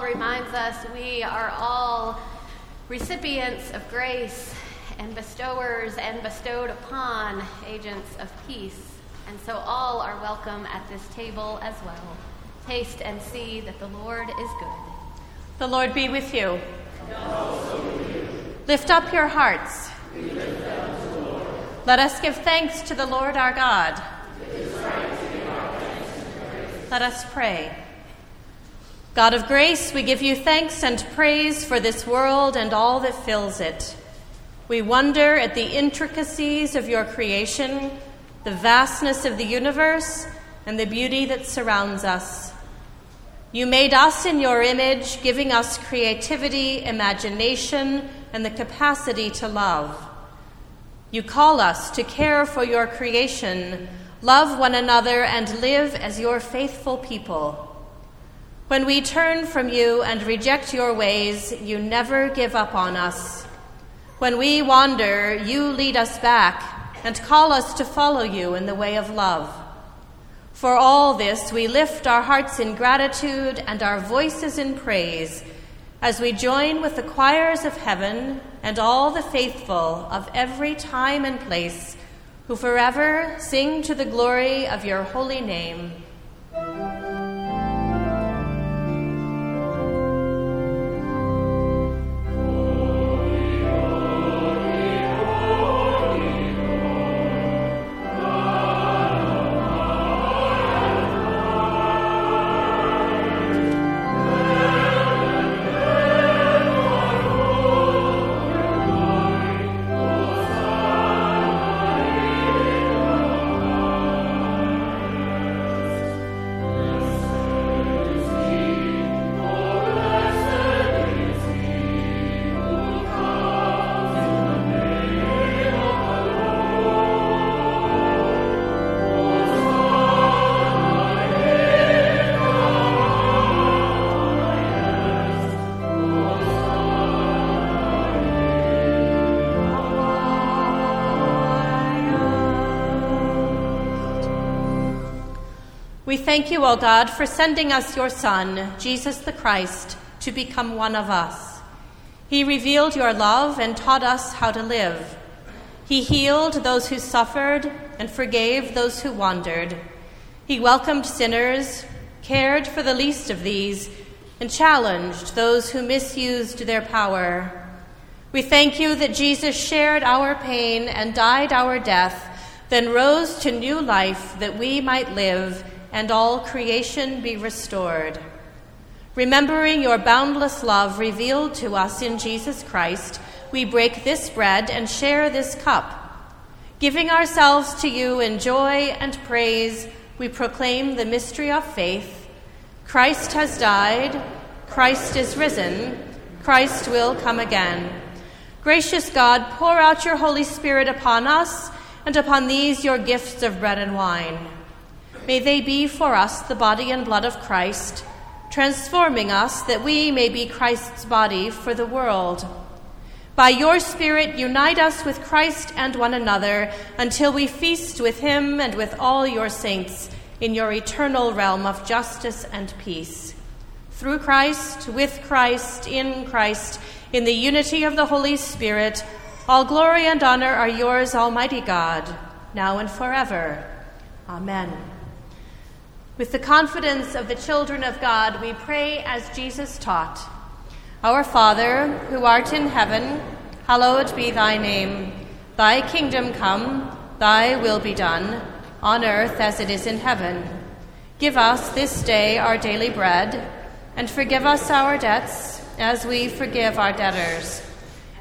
Reminds us, we are all recipients of grace and bestowers and bestowed upon agents of peace. And so all are welcome at this table as well. Taste and see that the Lord is good. The Lord be with you. Lift up your hearts. Let us give thanks to the Lord our God. Let us pray. God of grace, we give you thanks and praise for this world and all that fills it. We wonder at the intricacies of your creation, the vastness of the universe, and the beauty that surrounds us. You made us in your image, giving us creativity, imagination, and the capacity to love. You call us to care for your creation, love one another, and live as your faithful people. When we turn from you and reject your ways, you never give up on us. When we wander, you lead us back and call us to follow you in the way of love. For all this, we lift our hearts in gratitude and our voices in praise as we join with the choirs of heaven and all the faithful of every time and place who forever sing to the glory of your holy name. Thank you, O God, for sending us your Son, Jesus the Christ, to become one of us. He revealed your love and taught us how to live. He healed those who suffered and forgave those who wandered. He welcomed sinners, cared for the least of these, and challenged those who misused their power. We thank you that Jesus shared our pain and died our death, then rose to new life that we might live and all creation be restored. Remembering your boundless love revealed to us in Jesus Christ, we break this bread and share this cup. Giving ourselves to you in joy and praise, we proclaim the mystery of faith. Christ has died, Christ is risen, Christ will come again. Gracious God, pour out your Holy Spirit upon us and upon these your gifts of bread and wine. May they be for us the body and blood of Christ, transforming us that we may be Christ's body for the world. By your Spirit, unite us with Christ and one another until we feast with him and with all your saints in your eternal realm of justice and peace. Through Christ, with Christ, in Christ, in the unity of the Holy Spirit, all glory and honor are yours, Almighty God, now and forever. Amen. With the confidence of the children of God, we pray as Jesus taught Our Father, who art in heaven, hallowed be thy name. Thy kingdom come, thy will be done, on earth as it is in heaven. Give us this day our daily bread, and forgive us our debts as we forgive our debtors.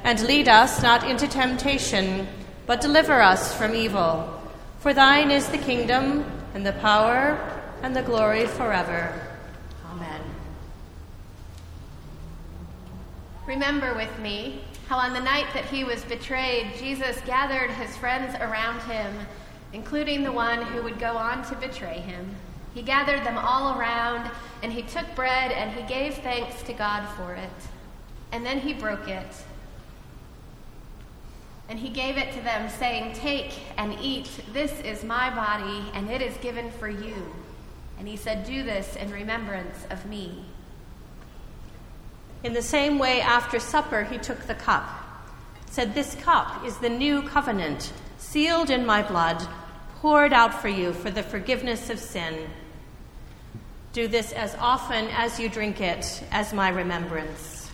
And lead us not into temptation, but deliver us from evil. For thine is the kingdom, and the power, and the glory forever. Amen. Remember with me how on the night that he was betrayed, Jesus gathered his friends around him, including the one who would go on to betray him. He gathered them all around, and he took bread and he gave thanks to God for it. And then he broke it. And he gave it to them, saying, Take and eat. This is my body, and it is given for you. And he said, Do this in remembrance of me. In the same way, after supper, he took the cup, said, This cup is the new covenant, sealed in my blood, poured out for you for the forgiveness of sin. Do this as often as you drink it as my remembrance.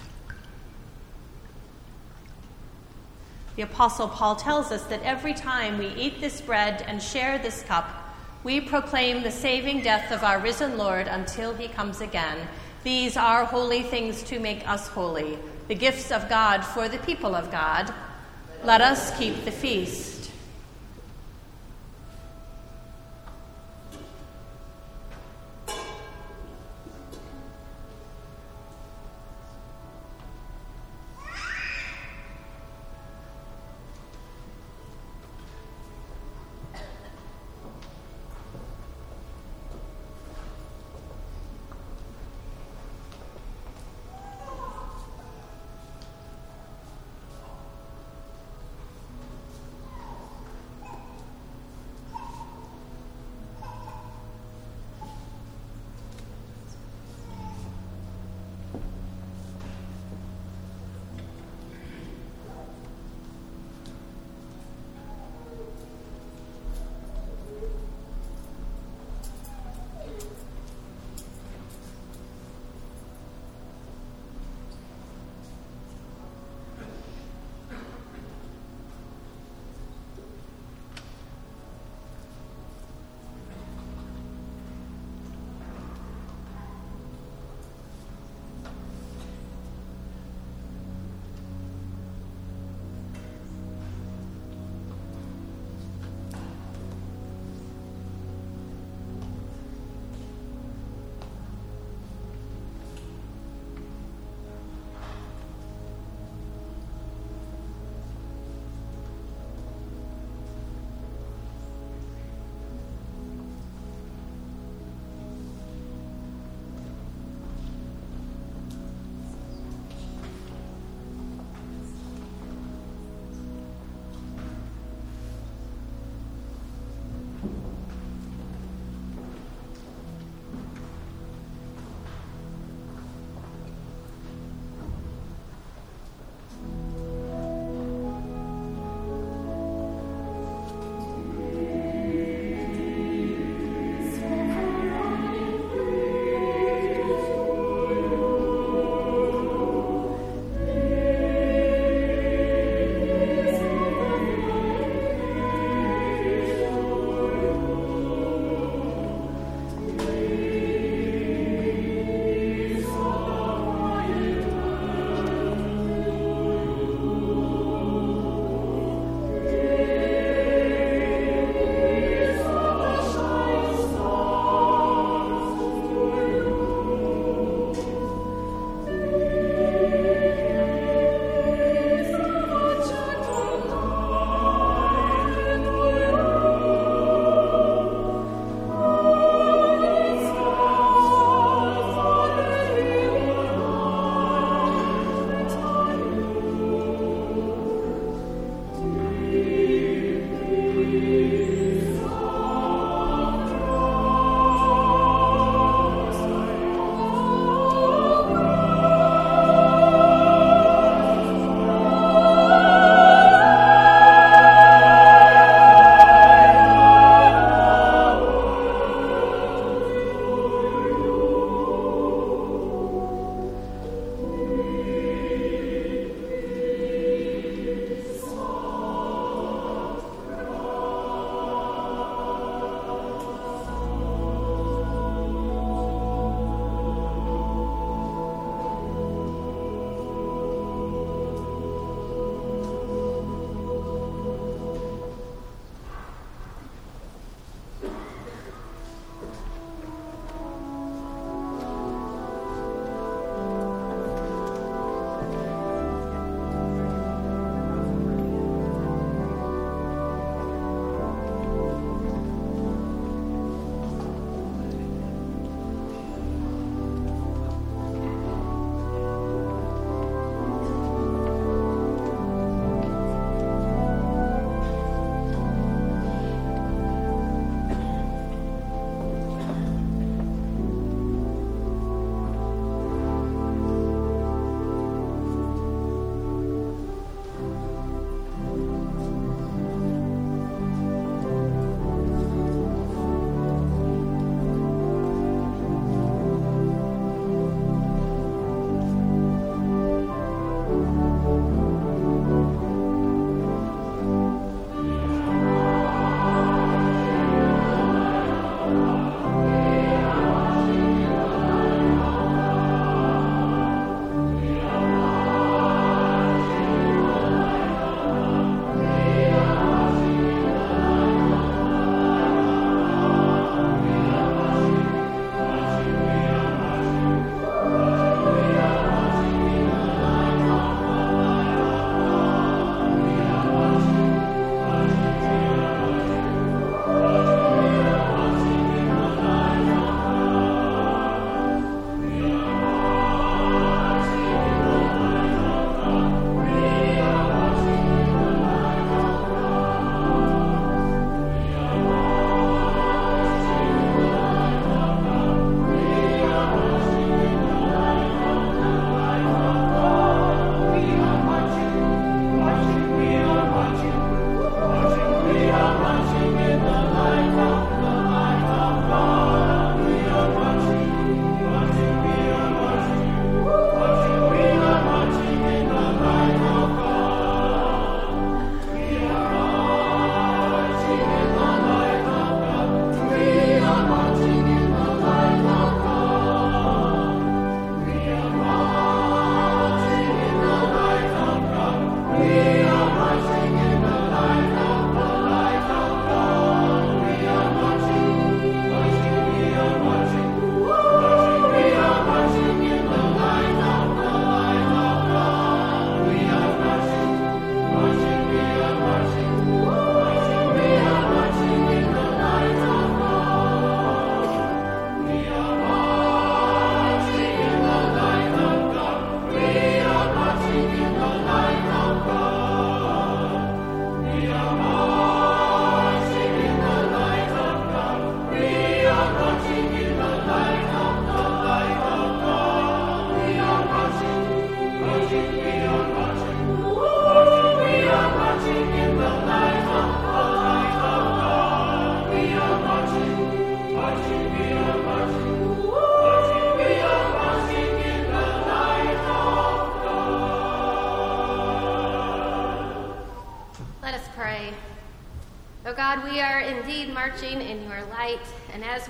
The Apostle Paul tells us that every time we eat this bread and share this cup, we proclaim the saving death of our risen Lord until he comes again. These are holy things to make us holy, the gifts of God for the people of God. Let us keep the feast.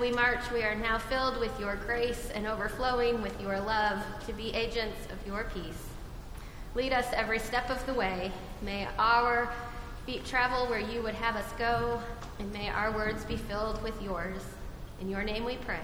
We march, we are now filled with your grace and overflowing with your love to be agents of your peace. Lead us every step of the way. May our feet travel where you would have us go, and may our words be filled with yours. In your name we pray.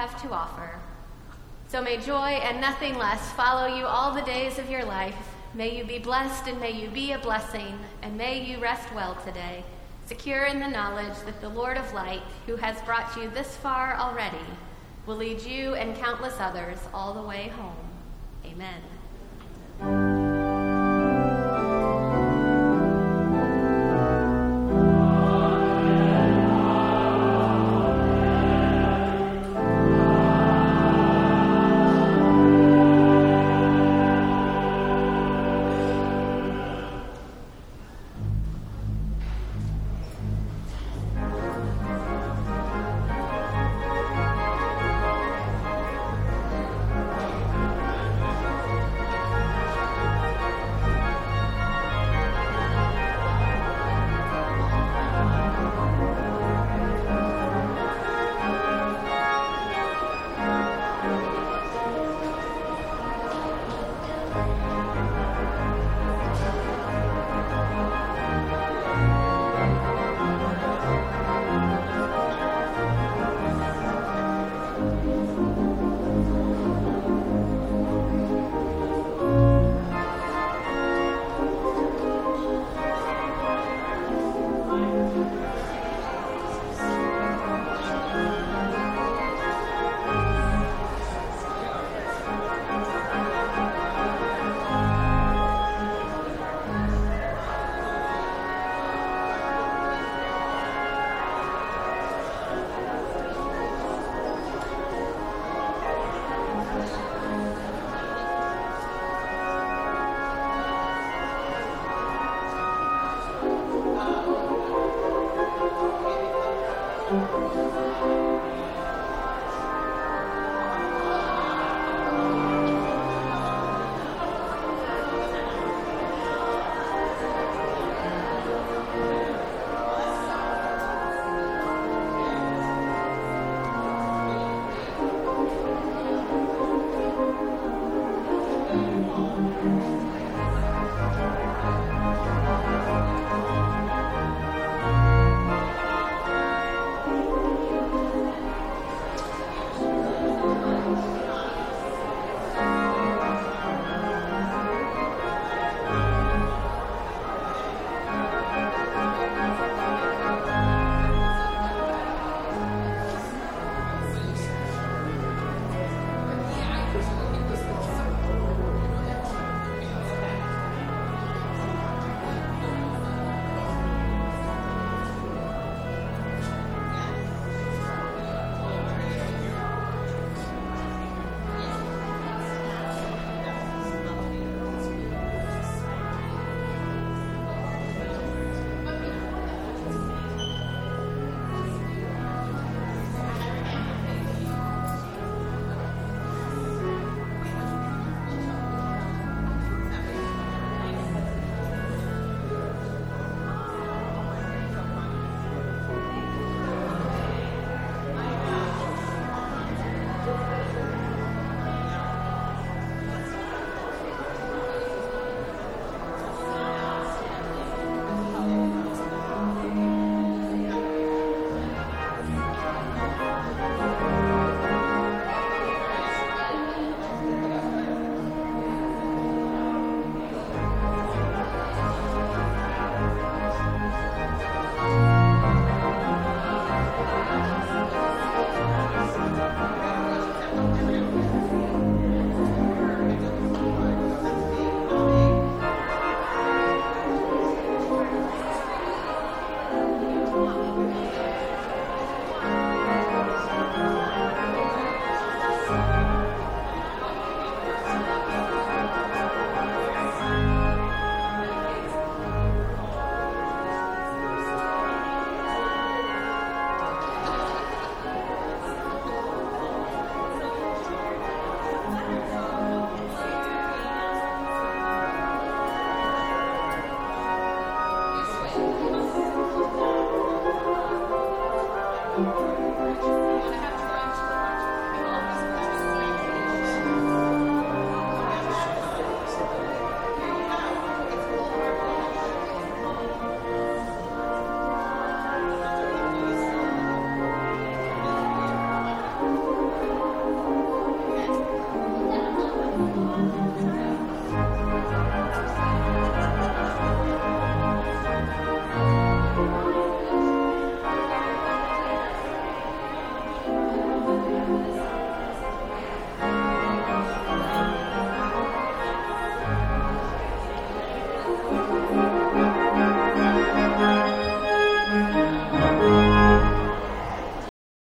Have to offer. So may joy and nothing less follow you all the days of your life. May you be blessed and may you be a blessing, and may you rest well today, secure in the knowledge that the Lord of light, who has brought you this far already, will lead you and countless others all the way home. Amen.